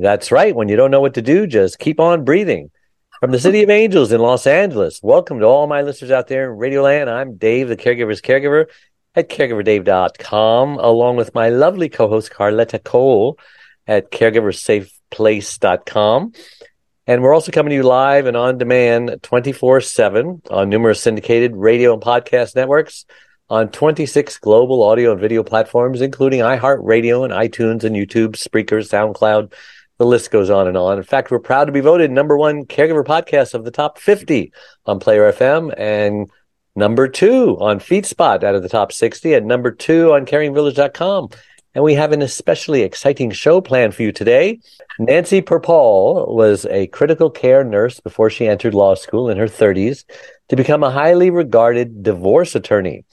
That's right. When you don't know what to do, just keep on breathing. From the City of Angels in Los Angeles, welcome to all my listeners out there in Radio Land. I'm Dave, the caregiver's caregiver at caregiverdave.com, along with my lovely co host, Carletta Cole at caregiversafeplace.com. And we're also coming to you live and on demand 24 7 on numerous syndicated radio and podcast networks on 26 global audio and video platforms, including iHeartRadio and iTunes and YouTube, Spreaker, SoundCloud. The list goes on and on. In fact, we're proud to be voted number one caregiver podcast of the top 50 on Player FM and number two on FeedSpot out of the top 60 and number two on caringvillage.com. And we have an especially exciting show planned for you today. Nancy Perpall was a critical care nurse before she entered law school in her 30s to become a highly regarded divorce attorney.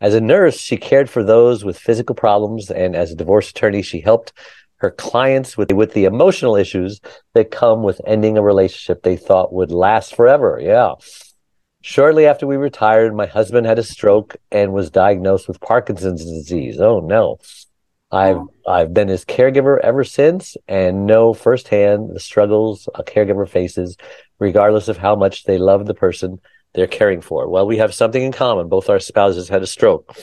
As a nurse, she cared for those with physical problems, and as a divorce attorney, she helped her clients with with the emotional issues that come with ending a relationship they thought would last forever. Yeah. Shortly after we retired, my husband had a stroke and was diagnosed with Parkinson's disease. Oh no. I've I've been his caregiver ever since and know firsthand the struggles a caregiver faces, regardless of how much they love the person they're caring for. Well, we have something in common. Both our spouses had a stroke.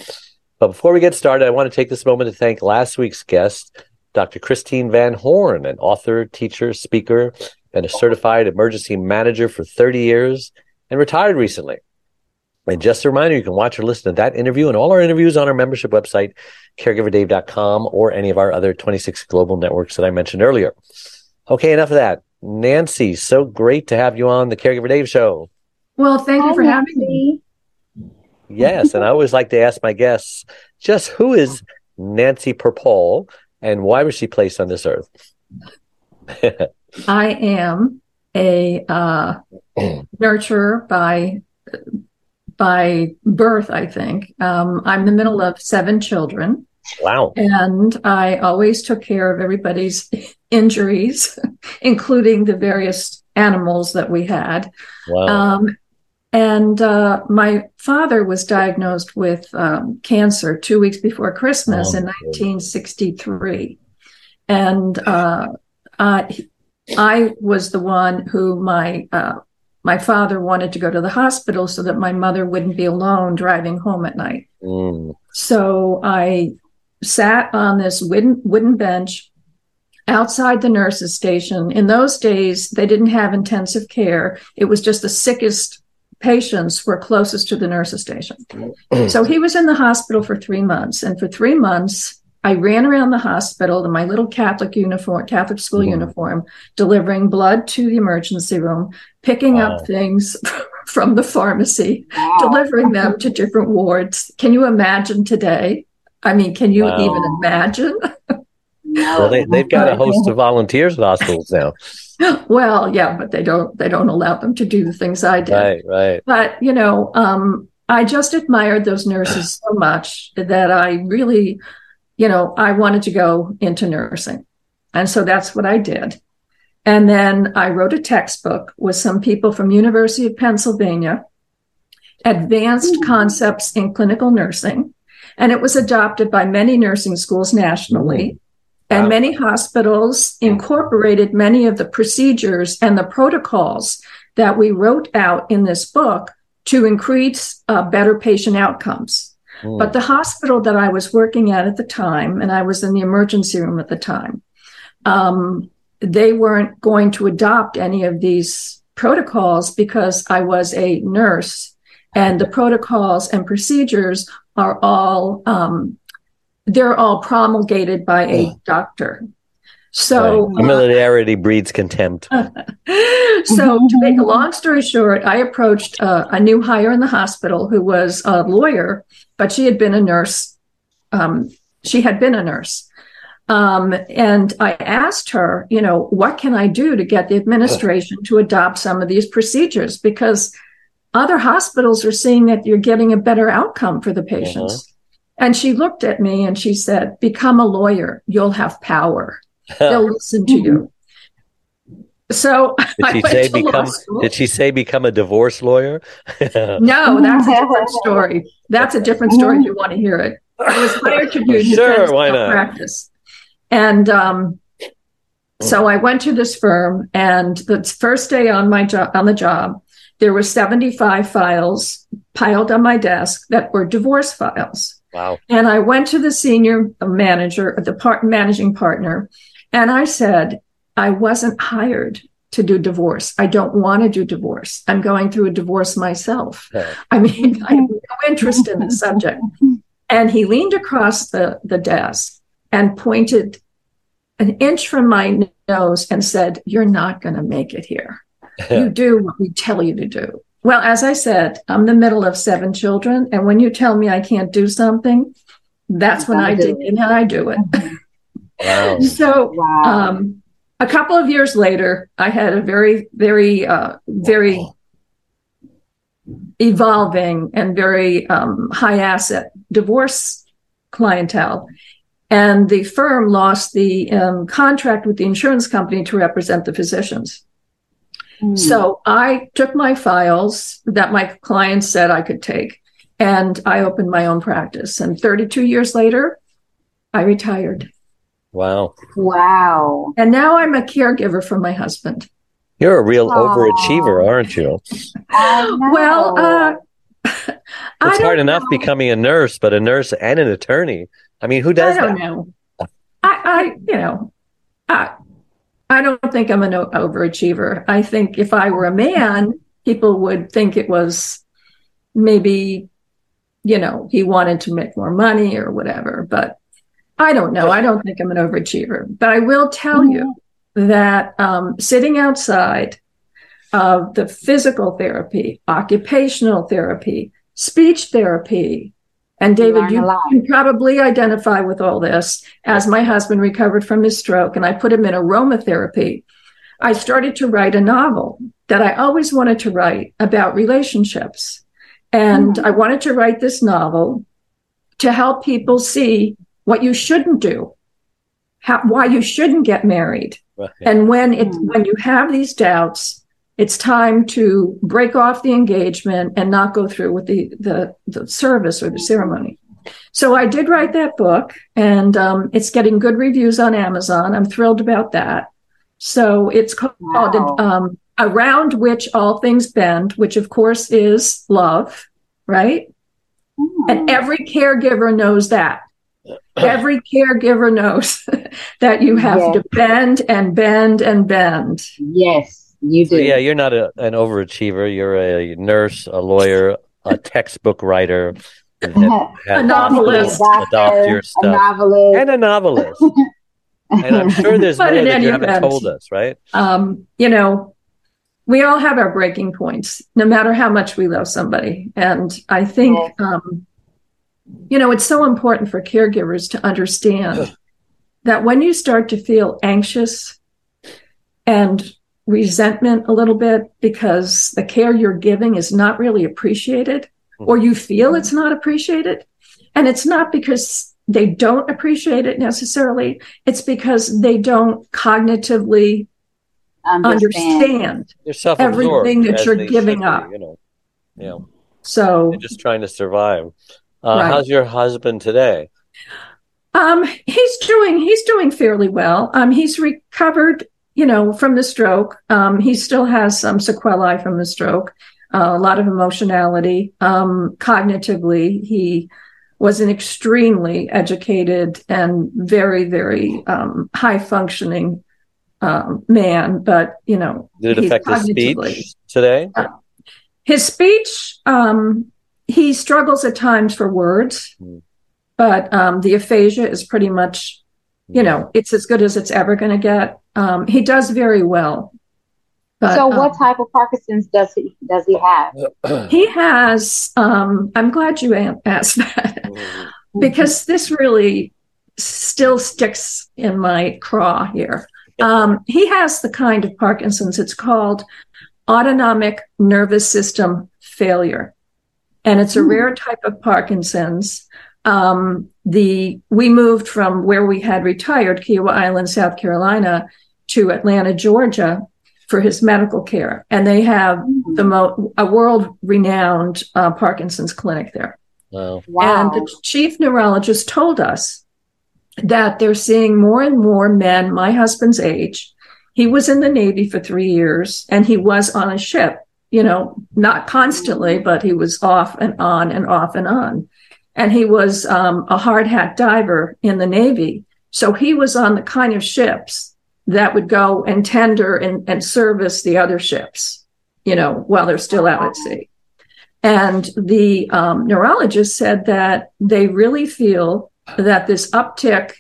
But before we get started, I want to take this moment to thank last week's guest, Dr. Christine Van Horn, an author, teacher, speaker, and a certified emergency manager for 30 years and retired recently. And just a reminder, you can watch or listen to that interview and all our interviews on our membership website, caregiverdave.com, or any of our other 26 global networks that I mentioned earlier. Okay, enough of that. Nancy, so great to have you on the Caregiver Dave show. Well, thank you for having me. Yes, and I always like to ask my guests just who is Nancy Perpall and why was she placed on this earth? I am a uh, nurturer by by birth. I think um, I'm the middle of seven children. Wow. And I always took care of everybody's injuries, including the various animals that we had. Wow. Um, and uh, my father was diagnosed with um, cancer two weeks before Christmas Oh, in 1963. And uh, I, I was the one who my uh, my father wanted to go to the hospital so that my mother wouldn't be alone driving home at night. Mm, So I sat on this wooden wooden bench outside the nurses station. In those days, they didn't have intensive care. It was just the sickest patients were closest to the nurses station. so he was in the hospital for three months. And for three months, I ran around the hospital in my little Catholic uniform, Catholic school Mhm. uniform, delivering blood to the emergency room, picking Wow. up things from the pharmacy, delivering them to different wards. Can you imagine today? I mean, can you Wow. even imagine? well, they, they've got a host of volunteers at hospitals now. well, yeah, but they don't they don't allow them to do the things I did. Right, right. But you know, um, I just admired those nurses so much that I really, you know, I wanted to go into nursing, and so that's what I did. And then I wrote a textbook with some people from University of Pennsylvania, Advanced Concepts in Clinical Nursing, and it was adopted by many nursing schools nationally. And Wow. many hospitals incorporated many of the procedures and the protocols that we wrote out in this book to increase uh, better patient outcomes. Mm, But the hospital that I was working at at the time, and I was in the emergency room at the time, um, they weren't going to adopt any of these protocols because I was a nurse, and the protocols and procedures are all um, they're all promulgated by a doctor. So right. familiarity breeds contempt. so to make a long story short, I approached uh, a new hire in the hospital who was a lawyer, but she had been a nurse. Um, she had been a nurse. Um, and I asked her, you know, what can I do to get the administration to adopt some of these procedures? Because other hospitals are seeing that you're getting a better outcome for the patients. Uh-huh. And she looked at me and she said, become a lawyer. You'll have power. They'll listen to you. So did she say become? Did she say become a divorce lawyer? no, that's a different story. That's a different story. If you want to hear it, I was hired to do sure, why not? practice, and um, so I went to this firm, and the first day on my job on the job, there were seventy five files piled on my desk that were divorce files. Wow! And I went to the senior manager, the part managing partner, and I said, I wasn't hired to do divorce. I don't want to do divorce. I'm going through a divorce myself. I mean, I have no interest in the subject. And he leaned across the, the desk and pointed an inch from my nose and said, You're not going to make it here. you do what we tell you to do. Well, as I said, I'm the middle of seven children. And when you tell me I can't do something, that's when I dig in and I do it. Wow. so, wow. Um, a couple of years later, I had a very, very, uh, very evolving and very um, high asset divorce clientele. And the firm lost the um, contract with the insurance company to represent the physicians. Mm. So I took my files that my clients said I could take and I opened my own practice. And 32 years later, I retired. Wow. Wow. And now I'm a caregiver for my husband. You're a real Aww. overachiever, aren't you? well, uh, it's hard enough know. becoming a nurse, but a nurse and an attorney. I mean, who does I don't that? know. I, I, you know, I, I don't think I'm an overachiever. I think if I were a man, people would think it was maybe, you know, he wanted to make more money or whatever. But I don't know. I don't think I'm an overachiever, but I will tell you that um, sitting outside of the physical therapy, occupational therapy, speech therapy, and David, you can probably identify with all this as my husband recovered from his stroke and I put him in aromatherapy. I started to write a novel that I always wanted to write about relationships. And mm-hmm. I wanted to write this novel to help people see what you shouldn't do, how, why you shouldn't get married. Right. And when it, hmm. when you have these doubts, it's time to break off the engagement and not go through with the, the, the service or the ceremony. So I did write that book and um, it's getting good reviews on Amazon. I'm thrilled about that. So it's called wow. um, Around Which All Things Bend, which of course is love, right? Mm. And every caregiver knows that. Every caregiver knows that you have yes. to bend and bend and bend. Yes, you do. So yeah, you're not a, an overachiever. You're a nurse, a lawyer, a textbook writer, a novelist, adopt your stuff, a novelist, and a novelist. and I'm sure there's more that you haven't told us, right? Um, you know, we all have our breaking points, no matter how much we love somebody. And I think um, you know, it's so important for caregivers to understand that when you start to feel anxious and resentment a little bit because the care you're giving is not really appreciated or you feel it's not appreciated, and it's not because they don't appreciate it necessarily, it's because they don't cognitively understand, understand everything that you're giving up. you know. Yeah. So They're just trying to survive. Uh, right. How's your husband today? Um, he's doing he's doing fairly well. Um, he's recovered, you know, from the stroke. Um, he still has some sequelae from the stroke, uh, a lot of emotionality. Um, cognitively, he was an extremely educated and very very um, high functioning um, man. But you know, did it affect his speech today? Uh, his speech. Um, he struggles at times for words, mm. but um, the aphasia is pretty much, you know, it's as good as it's ever going to get. Um, he does very well. But, so, what um, type of Parkinson's does he does he have? He has. Um, I'm glad you asked that because this really still sticks in my craw here. Um, he has the kind of Parkinson's, it's called autonomic nervous system failure. And it's a mm. rare type of Parkinson's. Um, the we moved from where we had retired, Kiawah Island, South Carolina, to Atlanta, Georgia, for his medical care, and they have mm-hmm. the mo- a world renowned uh, Parkinson's clinic there. Wow. wow. And the chief neurologist told us that they're seeing more and more men my husband's age. He was in the Navy for three years, and he was on a ship. You know, not constantly, but he was off and on and off and on. And he was um, a hard hat diver in the Navy. So he was on the kind of ships that would go and tender and, and service the other ships, you know, while they're still out at sea. And the um, neurologist said that they really feel that this uptick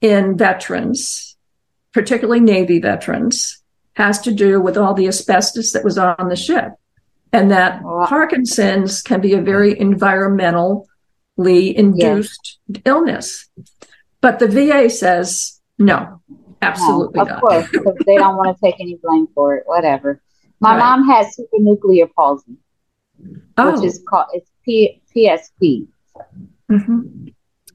in veterans, particularly Navy veterans, has to do with all the asbestos that was on the ship. And that Parkinson's can be a very environmentally induced yes. illness. But the VA says no, Absolutely no, of not. course, because they don't want to take any blame for it. Whatever. My right. mom has supranuclear palsy, oh. which is called it's P- PSP. Mm-hmm.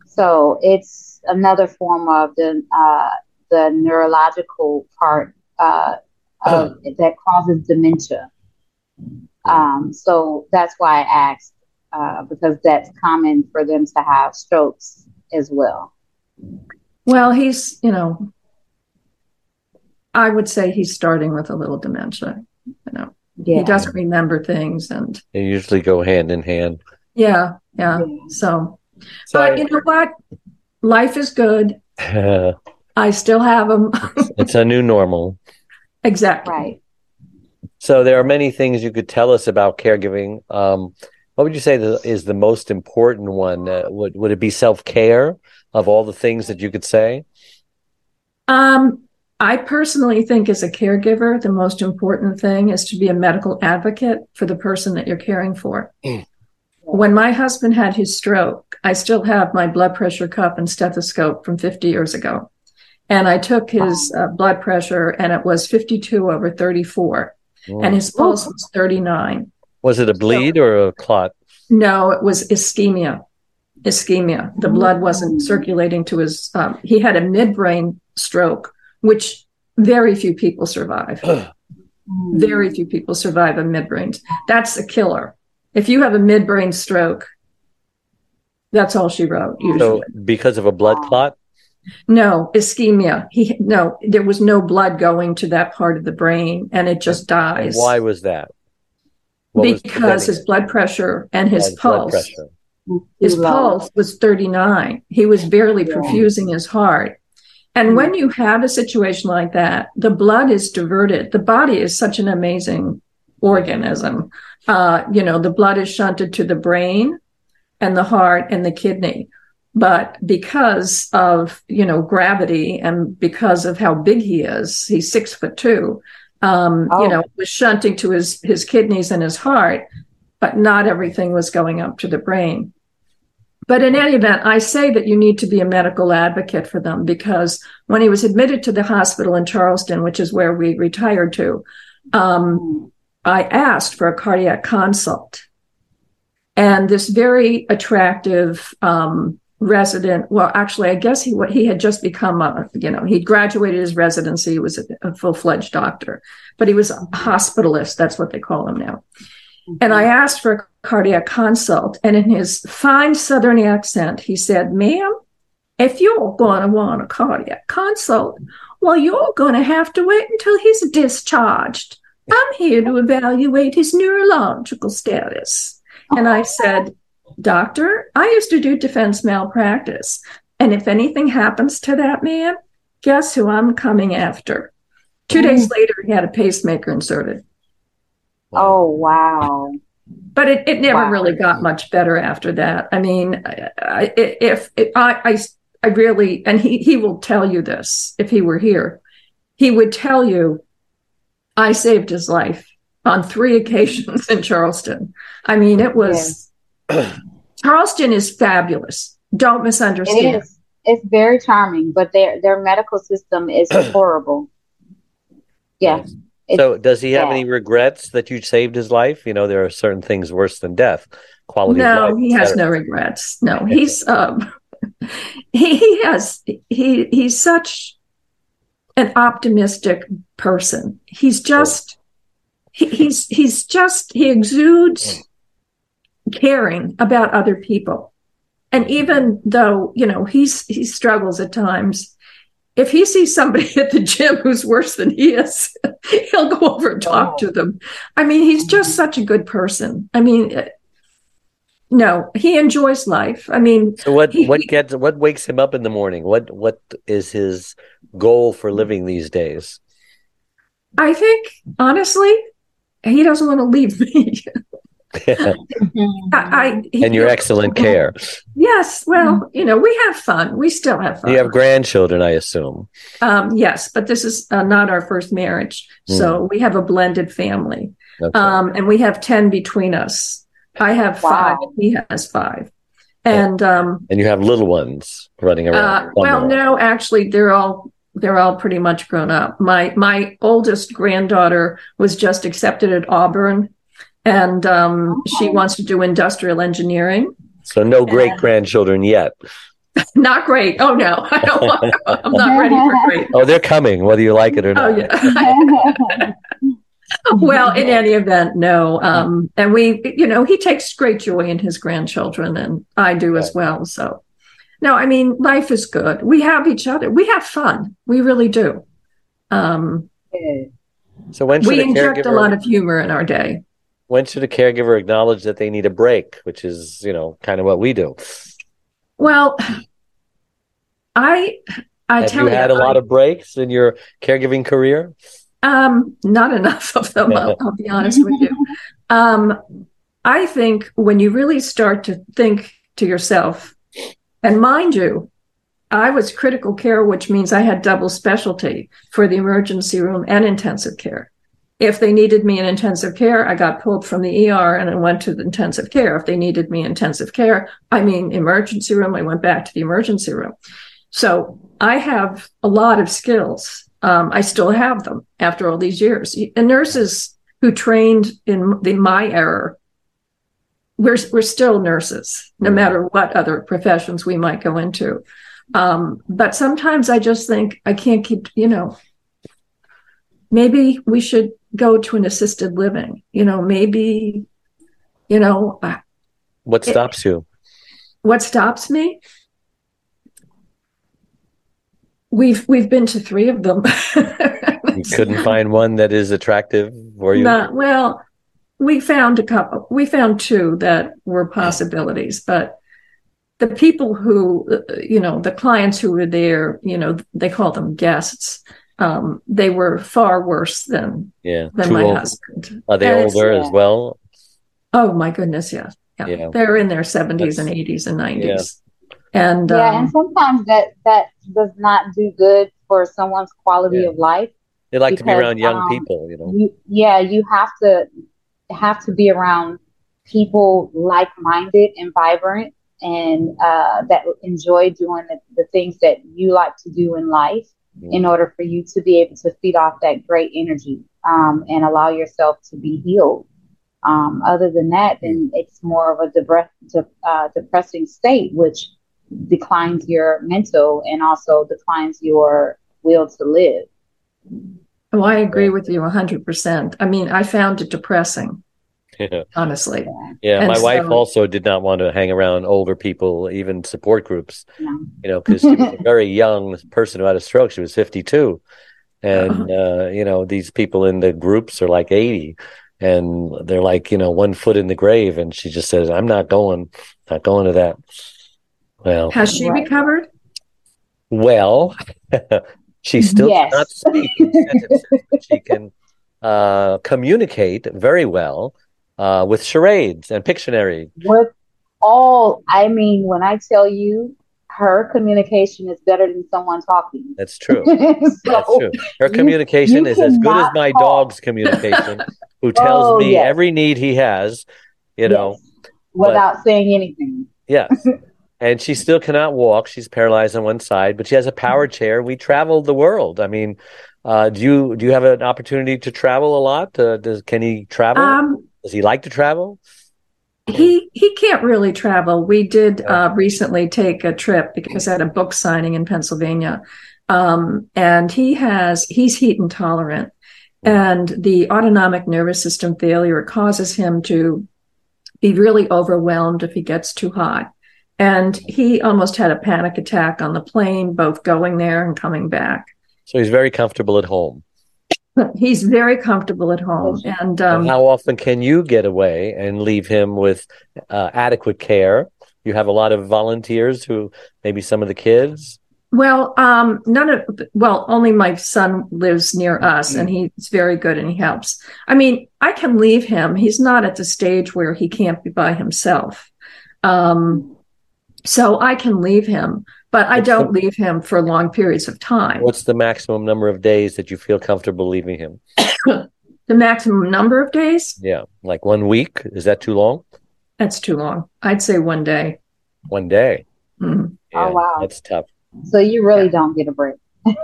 So it's another form of the uh, the neurological part uh, of, oh. that causes dementia. Um, so that's why I asked uh, because that's common for them to have strokes as well. Well, he's you know I would say he's starting with a little dementia. You know, yeah. he doesn't remember things, and they usually go hand in hand. Yeah, yeah. So, so but I, you know what? Life is good. I still have him. it's a new normal. Exactly. Right. So there are many things you could tell us about caregiving. Um, what would you say is the most important one? Uh, would would it be self care of all the things that you could say? Um, I personally think, as a caregiver, the most important thing is to be a medical advocate for the person that you're caring for. Mm. When my husband had his stroke, I still have my blood pressure cuff and stethoscope from 50 years ago. And I took his uh, blood pressure, and it was 52 over 34, mm. and his pulse was 39. Was it a bleed so, or a clot? No, it was ischemia. Ischemia. The blood wasn't circulating to his. Um, he had a midbrain stroke which very few people survive. very few people survive a midbrain. That's a killer. If you have a midbrain stroke, that's all she wrote. Usually. So because of a blood clot? No, ischemia. He no, there was no blood going to that part of the brain, and it just dies. And why was that? What because his blood pressure and his pulse. His pulse was 39. He was barely perfusing his heart. And when you have a situation like that, the blood is diverted. The body is such an amazing organism. Uh, you know, the blood is shunted to the brain and the heart and the kidney. But because of, you know, gravity and because of how big he is, he's six foot two, um, oh. you know, was shunting to his, his kidneys and his heart, but not everything was going up to the brain. But in any event, I say that you need to be a medical advocate for them because when he was admitted to the hospital in Charleston, which is where we retired to, um, I asked for a cardiac consult. And this very attractive um, resident, well, actually, I guess he he had just become a, you know, he'd graduated his residency. He was a, a full fledged doctor, but he was a hospitalist. That's what they call him now. And I asked for a cardiac consult. And in his fine Southern accent, he said, Ma'am, if you're going to want a cardiac consult, well, you're going to have to wait until he's discharged. I'm here to evaluate his neurological status. And I said, Doctor, I used to do defense malpractice. And if anything happens to that man, guess who I'm coming after? Two days mm-hmm. later, he had a pacemaker inserted. Oh, wow. But it, it never wow. really got much better after that. I mean, I, if, if I, I, I really, and he, he will tell you this if he were here, he would tell you, I saved his life on three occasions in Charleston. I mean, it was, Charleston is fabulous. Don't misunderstand. It is. it's very charming, but their their medical system is horrible. Yeah. So, does he have yeah. any regrets that you saved his life? You know, there are certain things worse than death. Quality. No, he has no regrets. No, he's um, he, he has he he's such an optimistic person. He's just he, he's he's just he exudes caring about other people. And even though, you know, he's he struggles at times, if he sees somebody at the gym who's worse than he is, he'll go over and talk to them. I mean, he's just such a good person. I mean, uh, no, he enjoys life. I mean, so what he, what gets what wakes him up in the morning? What what is his goal for living these days? I think honestly, he doesn't want to leave me. I, I, and your excellent care. Yes, well, you know, we have fun. We still have fun. You have grandchildren, I assume. Um, yes, but this is uh, not our first marriage, mm. so we have a blended family, okay. um, and we have ten between us. I have wow. five. He has five, and um, and you have little ones running around. Uh, well, no, actually, they're all they're all pretty much grown up. My my oldest granddaughter was just accepted at Auburn and um, she wants to do industrial engineering. So no great grandchildren yet. Not great. Oh no, I don't want, I'm not ready for great. Oh, they're coming, whether you like it or not. Oh, yeah. well, in any event, no. Um, and we, you know, he takes great joy in his grandchildren, and I do as well. So, no, I mean, life is good. We have each other. We have fun. We really do. Um, so when we inject a lot of humor in our day when should a caregiver acknowledge that they need a break which is you know kind of what we do? Well i i Have tell you had you, a lot of breaks in your caregiving career? Um not enough of them I'll, I'll be honest with you. Um i think when you really start to think to yourself and mind you I was critical care, which means I had double specialty for the emergency room and intensive care. If they needed me in intensive care, I got pulled from the ER and I went to the intensive care. If they needed me in intensive care, I mean emergency room, I went back to the emergency room. So I have a lot of skills. Um, I still have them after all these years. And nurses who trained in the my era, we're we're still nurses, no matter what other professions we might go into. Um, but sometimes I just think I can't keep, you know, maybe we should go to an assisted living. You know, maybe, you know. What stops it, you? What stops me? We've we've been to three of them. you couldn't find one that is attractive for you. Not, well, we found a couple. We found two that were possibilities, but the people who, you know, the clients who were there, you know, they call them guests um, they were far worse than yeah than my old. husband. Are they and older as well? Oh my goodness, yeah. yeah. yeah. They're in their seventies and eighties and nineties. Yeah. And yeah, um, and sometimes that that does not do good for someone's quality of life. They like because, to be around young um, people, you know. You, yeah, you have to have to be around people like minded and vibrant and uh, that enjoy doing the, the things that you like to do in life in order for you to be able to feed off that great energy um, and allow yourself to be healed. Um, other than that, then it's more of a depre- de- uh, depressing state, which declines your mental and also declines your will to live. Oh, I agree with you 100%. I mean, I found it depressing. Yeah. Honestly. Yeah. my so, wife also did not want to hang around older people, even support groups, you know, because she was a very young person who had a stroke. She was 52. And, uh-huh. uh, you know, these people in the groups are like 80 and they're like, you know, one foot in the grave. And she just says, I'm not going, not going to that. Well, has she right. recovered? Well, she still yes. cannot speak sentences, but she can uh, communicate very well uh, with charades and Pictionary. With all, I mean, when I tell you her communication is better than someone talking. That's true. so That's true. Her communication you, you is as good as my talk. dog's communication, who tells oh, me yes. every need he has, you know, without but, saying anything. Yes. and she still cannot walk. She's paralyzed on one side, but she has a power mm-hmm. chair. We traveled the world. I mean, uh, do you do you have an opportunity to travel a lot? Uh, does can he travel? Um, does he like to travel? He he can't really travel. We did uh, recently take a trip because I had a book signing in Pennsylvania, um, and he has he's heat intolerant, and the autonomic nervous system failure causes him to be really overwhelmed if he gets too hot. And he almost had a panic attack on the plane, both going there and coming back. So he's very comfortable at home. He's very comfortable at home. And, um, and how often can you get away and leave him with uh, adequate care? You have a lot of volunteers who, maybe some of the kids. Well, um, none of well, only my son lives near us, and he's very good and he helps. I mean, I can leave him. He's not at the stage where he can't be by himself. Um, so I can leave him, but I don't the, leave him for long periods of time. What's the maximum number of days that you feel comfortable leaving him? the maximum number of days? Yeah, like one week. Is that too long? That's too long. I'd say one day. One day. Mm-hmm. Yeah, oh wow, that's tough. So you really yeah. don't get a break. so,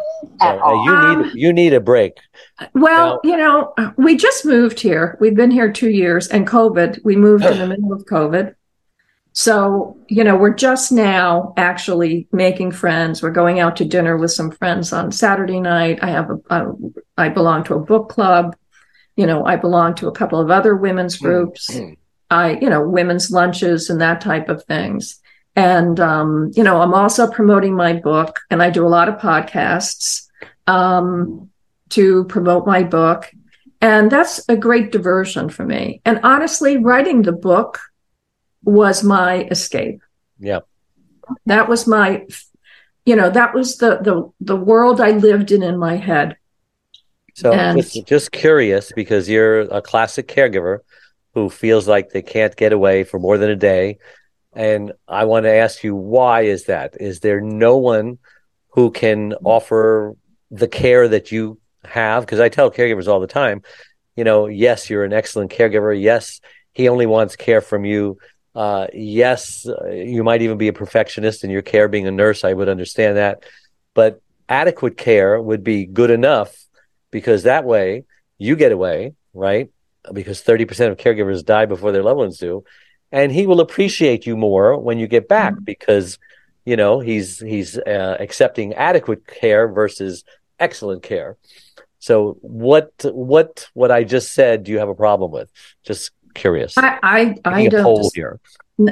uh, you need um, you need a break. Well, now, you know, we just moved here. We've been here two years, and COVID. We moved in the middle of COVID, so, you know, we're just now actually making friends. We're going out to dinner with some friends on Saturday night. I have a, a I belong to a book club. You know, I belong to a couple of other women's mm-hmm. groups. Mm-hmm. I, you know, women's lunches and that type of things. And, um, you know, I'm also promoting my book and I do a lot of podcasts, um, to promote my book. And that's a great diversion for me. And honestly, writing the book was my escape. Yeah. That was my you know, that was the the the world I lived in in my head. So and, just, just curious because you're a classic caregiver who feels like they can't get away for more than a day and I want to ask you why is that? Is there no one who can offer the care that you have because I tell caregivers all the time, you know, yes, you're an excellent caregiver. Yes, he only wants care from you uh, yes, uh, you might even be a perfectionist in your care. Being a nurse, I would understand that, but adequate care would be good enough because that way you get away, right? Because thirty percent of caregivers die before their loved ones do, and he will appreciate you more when you get back mm-hmm. because you know he's he's uh, accepting adequate care versus excellent care. So what what what I just said do you have a problem with? Just curious. I I, I don't dis- here.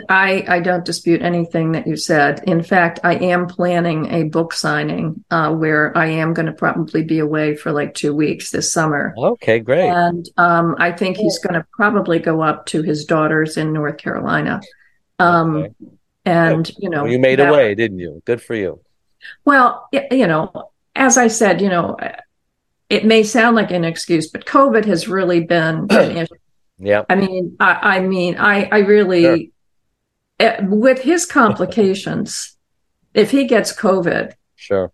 I I don't dispute anything that you said. In fact, I am planning a book signing uh, where I am going to probably be away for like two weeks this summer. Okay, great. And um, I think he's going to probably go up to his daughters in North Carolina. Um, okay. And you know, well, you made that, away, didn't you? Good for you. Well, you know, as I said, you know, it may sound like an excuse, but COVID has really been an issue yeah. I mean, I, I mean, I, I really, sure. uh, with his complications, if he gets COVID, sure.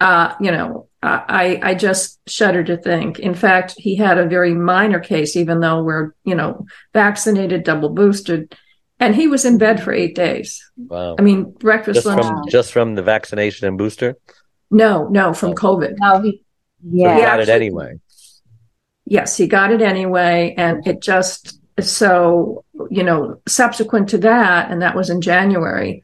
Uh, you know, I, I just shudder to think. In fact, he had a very minor case, even though we're, you know, vaccinated, double boosted, and he was in bed for eight days. Wow. I mean, breakfast, just lunch. From, just from the vaccination and booster? No, no, from oh. COVID. No, he, yeah. So he got actually, it anyway yes, he got it anyway. And it just, so, you know, subsequent to that, and that was in January,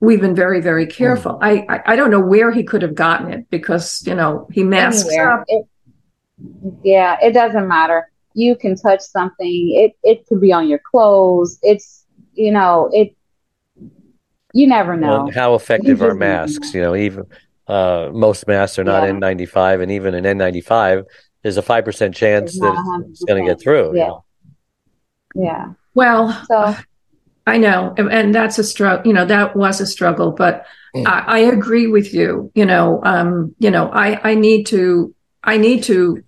we've been very, very careful. Mm. I, I, I, don't know where he could have gotten it because, you know, he masks Anywhere. up. It, yeah, it doesn't matter. You can touch something. It, it could be on your clothes. It's, you know, it, you never know. Well, how effective are masks? You know, even uh, most masks are not yeah. N95, and even an N95 there's a five percent chance that it's going to get through. Yeah. You know? Yeah. Well, so I know, and that's a struggle. You know, that was a struggle, but mm. I, I, agree with you. You know, um, you know, I I need to I need to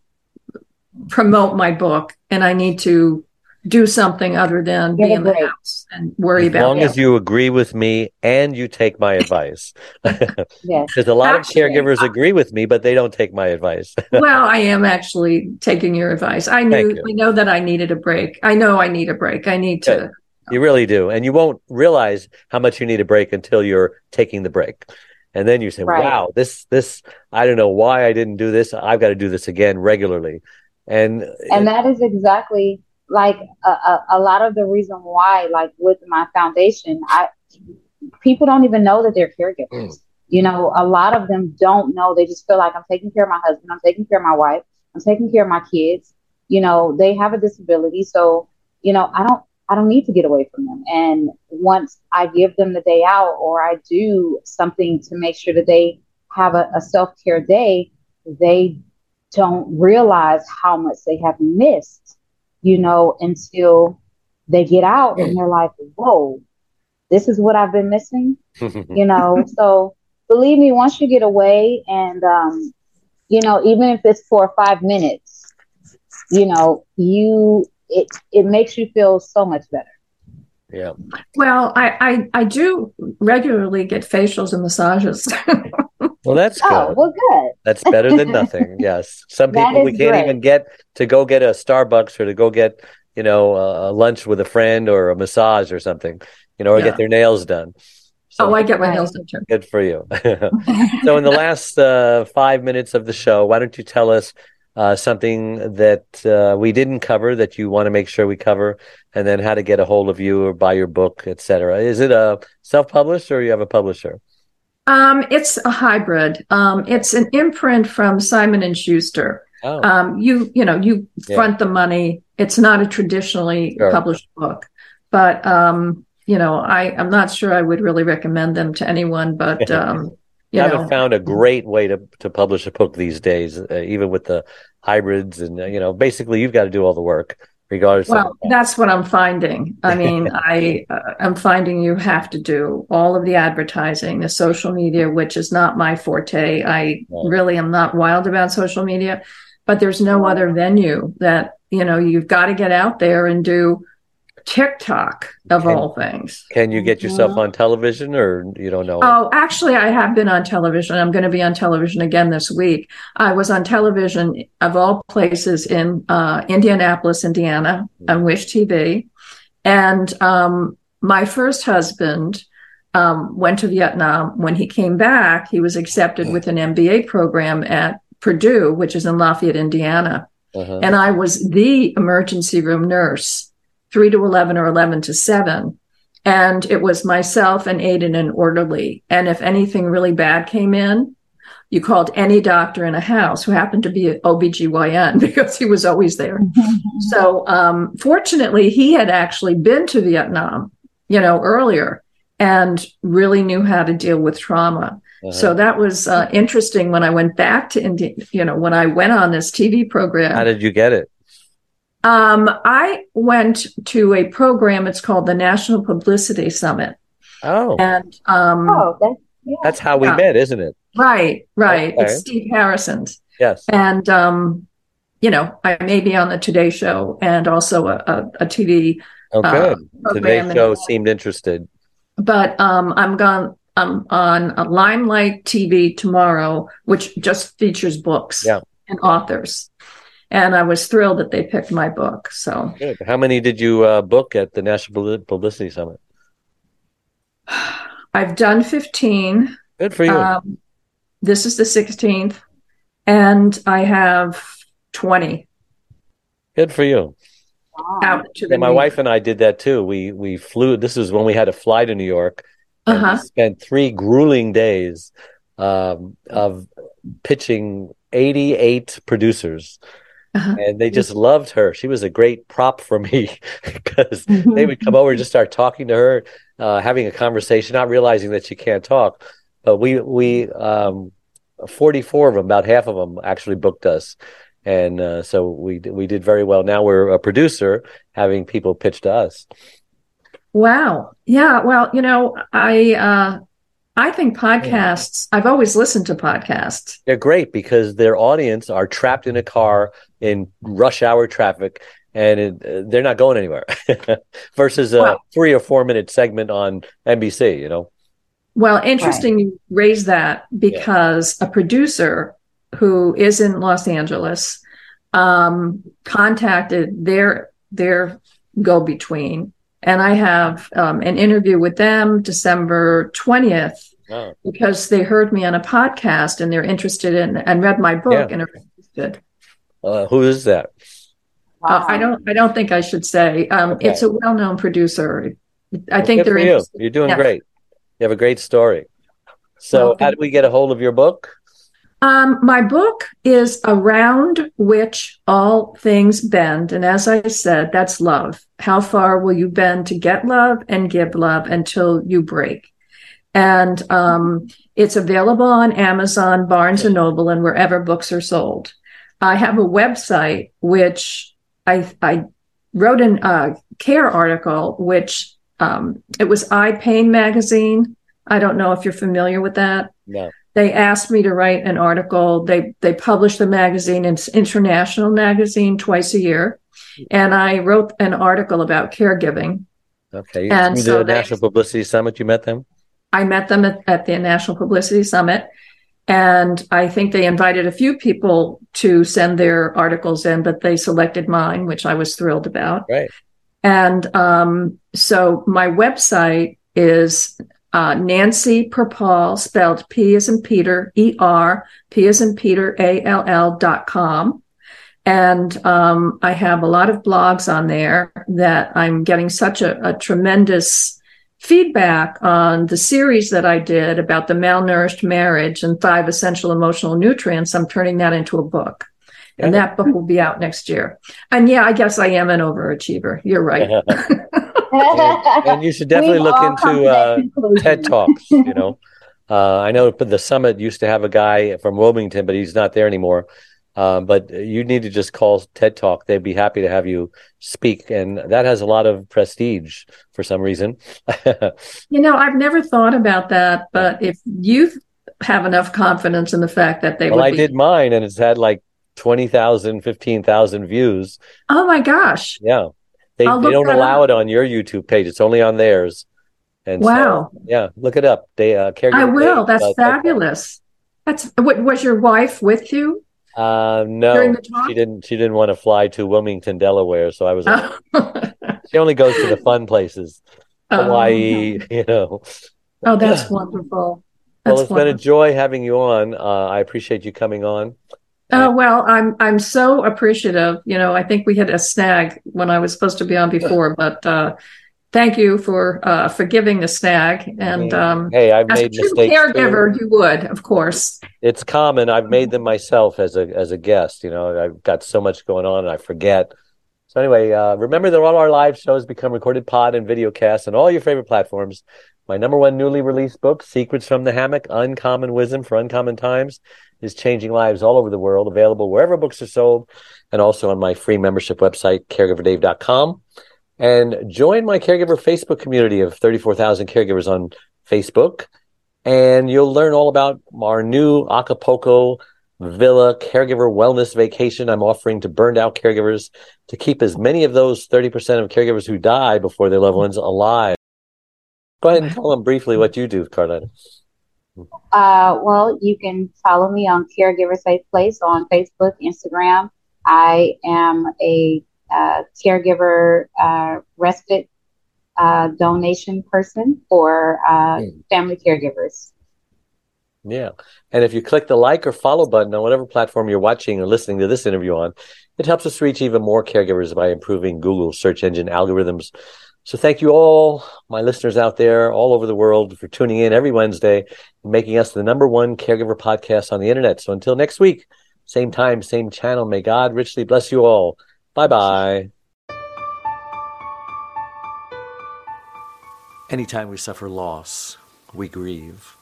promote my book, and I need to do something other than be in the house and worry as about. As long it. as you agree with me and you take my advice. Because a lot actually, of caregivers agree with me, but they don't take my advice. well, I am actually taking your advice. I knew I know that I needed a break. I know I need a break. I need to. You really do. And you won't realize how much you need a break until you're taking the break. And then you say, right. wow, this, this, I don't know why I didn't do this. I've got to do this again regularly. And, and that is exactly like a, a, a lot of the reason why, like with my foundation, I, people don't even know that they're caregivers. Mm. You know, a lot of them don't know. They just feel like I'm taking care of my husband, I'm taking care of my wife, I'm taking care of my kids. You know, they have a disability, so you know, I don't I don't need to get away from them. And once I give them the day out or I do something to make sure that they have a, a self care day, they don't realize how much they have missed, you know, until they get out and they're like, whoa, this is what I've been missing, you know. So believe me, once you get away and, um, you know, even if it's for five minutes, you know, you it it makes you feel so much better. Yeah. Well, I I, I do regularly get facials and massages. well, that's oh, good. Oh, well, good. That's better than nothing. Yes. Some people we can't great. even get to go get a Starbucks or to go get you know a lunch with a friend or a massage or something, you know, or yeah. get their nails done. So, oh, I get my nails done too. Good for you. so, in the last uh, five minutes of the show, why don't you tell us uh, something that uh, we didn't cover that you want to make sure we cover, and then how to get a hold of you or buy your book, etc. Is it a self-published or you have a publisher? Um, it's a hybrid. Um, it's an imprint from Simon and Schuster. Oh. Um, you you know you front yeah. the money. It's not a traditionally sure. published book, but um, you know I I'm not sure I would really recommend them to anyone. But um, you haven't know. found a great way to to publish a book these days, uh, even with the hybrids and uh, you know, basically you've got to do all the work regardless. Well, that's what I'm finding. I mean, I uh, am finding you have to do all of the advertising, the social media, which is not my forte. I right. really am not wild about social media, but there's no other venue that you know you've got to get out there and do TikTok of can, all things. Can you get yourself on television or you don't know? Oh, actually, I have been on television. I'm going to be on television again this week. I was on television of all places in uh, Indianapolis, Indiana, mm-hmm. on Wish TV. And um, my first husband um, went to Vietnam. When he came back, he was accepted with an MBA program at Purdue, which is in Lafayette, Indiana. Uh-huh. And I was the emergency room nurse 3 to 11 or 11 to 7. And it was myself and Aiden and orderly. And if anything really bad came in, you called any doctor in a house who happened to be an OBGYN because he was always there. so um, fortunately, he had actually been to Vietnam, you know, earlier and really knew how to deal with trauma. Uh-huh. So that was uh, interesting when I went back to India, you know, when I went on this TV program. How did you get it? Um, I went to a program. It's called the National Publicity Summit. Oh, and um, oh, that's, yeah. that's how we yeah. met, isn't it? Right, right. Okay. It's Steve Harrison's. Yes, and um, you know, I may be on the Today Show and also a, a, a TV. Oh, good. Uh, Today Show and, seemed interested. But um, I'm gone. I'm on a Limelight TV tomorrow, which just features books yeah. and authors and I was thrilled that they picked my book. So, Good. how many did you uh, book at the National Publicity Summit? I've done fifteen. Good for you. Um, this is the sixteenth, and I have twenty. Good for you. Out to the my wife and I did that too. We we flew. This is when we had to fly to New York. And uh-huh. spent three grueling days um, of pitching 88 producers uh-huh. and they just loved her. She was a great prop for me because they would come over and just start talking to her, uh, having a conversation, not realizing that she can't talk. But we we um, forty four of them, about half of them actually booked us, and uh, so we we did very well. Now we're a producer, having people pitch to us. Wow. Yeah. Well, you know, I uh, I think podcasts, I've always listened to podcasts. They're great because their audience are trapped in a car in rush hour traffic and it, they're not going anywhere versus a wow. three or four minute segment on NBC, you know? Well, interesting right. you raise that because yeah. a producer who is in Los Angeles um, contacted their their go between And I have um, an interview with them December 20th oh. because they heard me on a podcast and they're interested in and read my book yeah. and are interested. Uh, who is that? Uh, I don't. I don't think I should say. Um, okay. It's a well-known producer. I think they're. You. You're doing yeah. great. You have a great story. So, well, how do we get a hold of your book? Um, my book is Around Which All Things Bend. And as I said, that's love. How far will you bend to get love and give love until you break? And um, it's available on Amazon, Barnes and Noble, and wherever books are sold. I have a website which I, I wrote a uh, care article, which um, it was Eye Pain magazine. I don't know if you're familiar with that. No they asked me to write an article. They they publish the magazine, it's international magazine twice a year, and I wrote an article about caregiving. Okay, and so the they, National Publicity Summit. You met them. I met them at, at the National Publicity Summit, and I think they invited a few people to send their articles in, but they selected mine, which I was thrilled about. Right. And um, so my website is uh, Nancy Perpall, spelled P as in Peter, E R, P as in Peter, A L L dot com. And um, I have a lot of blogs on there that I'm getting such a, a tremendous feedback on the series that I did about the malnourished marriage and five essential emotional nutrients. I'm turning that into a book. And that book will be out next year. And yeah, I guess I am an overachiever. You're right. and, and, you should definitely look into uh, TED Talks. You know, uh, I know the summit used to have a guy from Wilmington, but he's not there anymore. Um, but you need to just call TED Talk. They'd be happy to have you speak, and that has a lot of prestige for some reason. you know, I've never thought about that, but if you have enough confidence in the fact that they well, I be... did mine, and it's had like 20,000, 15,000 views. Oh my gosh. Yeah. They, they don't allow up. it on your YouTube page. It's only on theirs. And wow. So, yeah, look it up. They uh, I will. That's uh, fabulous. That's what was your wife with you? Uh, no, she didn't. She didn't want to fly to Wilmington, Delaware. So I was. she only goes to the fun places, oh, Hawaii. You know. Oh, that's wonderful. That's well, it's wonderful. been a joy having you on. Uh, I appreciate you coming on. Oh well, I'm I'm so appreciative. You know, I think we hit a snag when I was supposed to be on before, but uh, thank you for uh, forgiving the snag. And um, hey, I've made a mistakes. Caregiver, too. you would, of course. It's common. I've made them myself as a as a guest. You know, I've got so much going on, and I forget. So anyway, uh, remember that all our live shows become recorded pod and video casts on all your favorite platforms. My number one newly released book, Secrets from the Hammock: Uncommon Wisdom for Uncommon Times is changing lives all over the world, available wherever books are sold and also on my free membership website, caregiverdave.com. And join my caregiver Facebook community of 34,000 caregivers on Facebook. And you'll learn all about our new Acapulco Villa Caregiver Wellness Vacation I'm offering to burned out caregivers to keep as many of those 30% of caregivers who die before their loved ones alive. Go ahead and tell them briefly what you do, Carletta. Uh, well, you can follow me on Caregiver Safe Place on Facebook, Instagram. I am a uh, caregiver uh, respite uh, donation person for mm. family caregivers. Yeah. And if you click the like or follow button on whatever platform you're watching or listening to this interview on, it helps us reach even more caregivers by improving Google search engine algorithms so thank you all, my listeners out there all over the world for tuning in every Wednesday and making us the number one caregiver podcast on the internet. So until next week, same time, same channel. May God richly bless you all. Bye bye. Anytime we suffer loss, we grieve.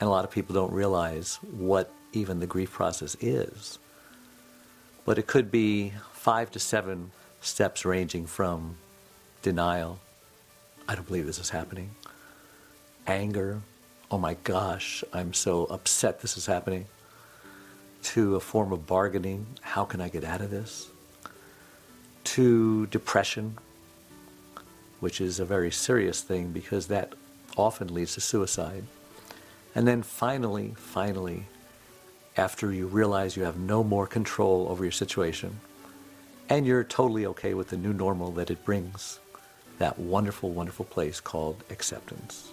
And a lot of people don't realize what even the grief process is. But it could be five to seven steps ranging from denial I don't believe this is happening. Anger, oh my gosh, I'm so upset this is happening. To a form of bargaining, how can I get out of this? To depression, which is a very serious thing because that often leads to suicide. And then finally, finally, after you realize you have no more control over your situation and you're totally okay with the new normal that it brings, that wonderful, wonderful place called acceptance.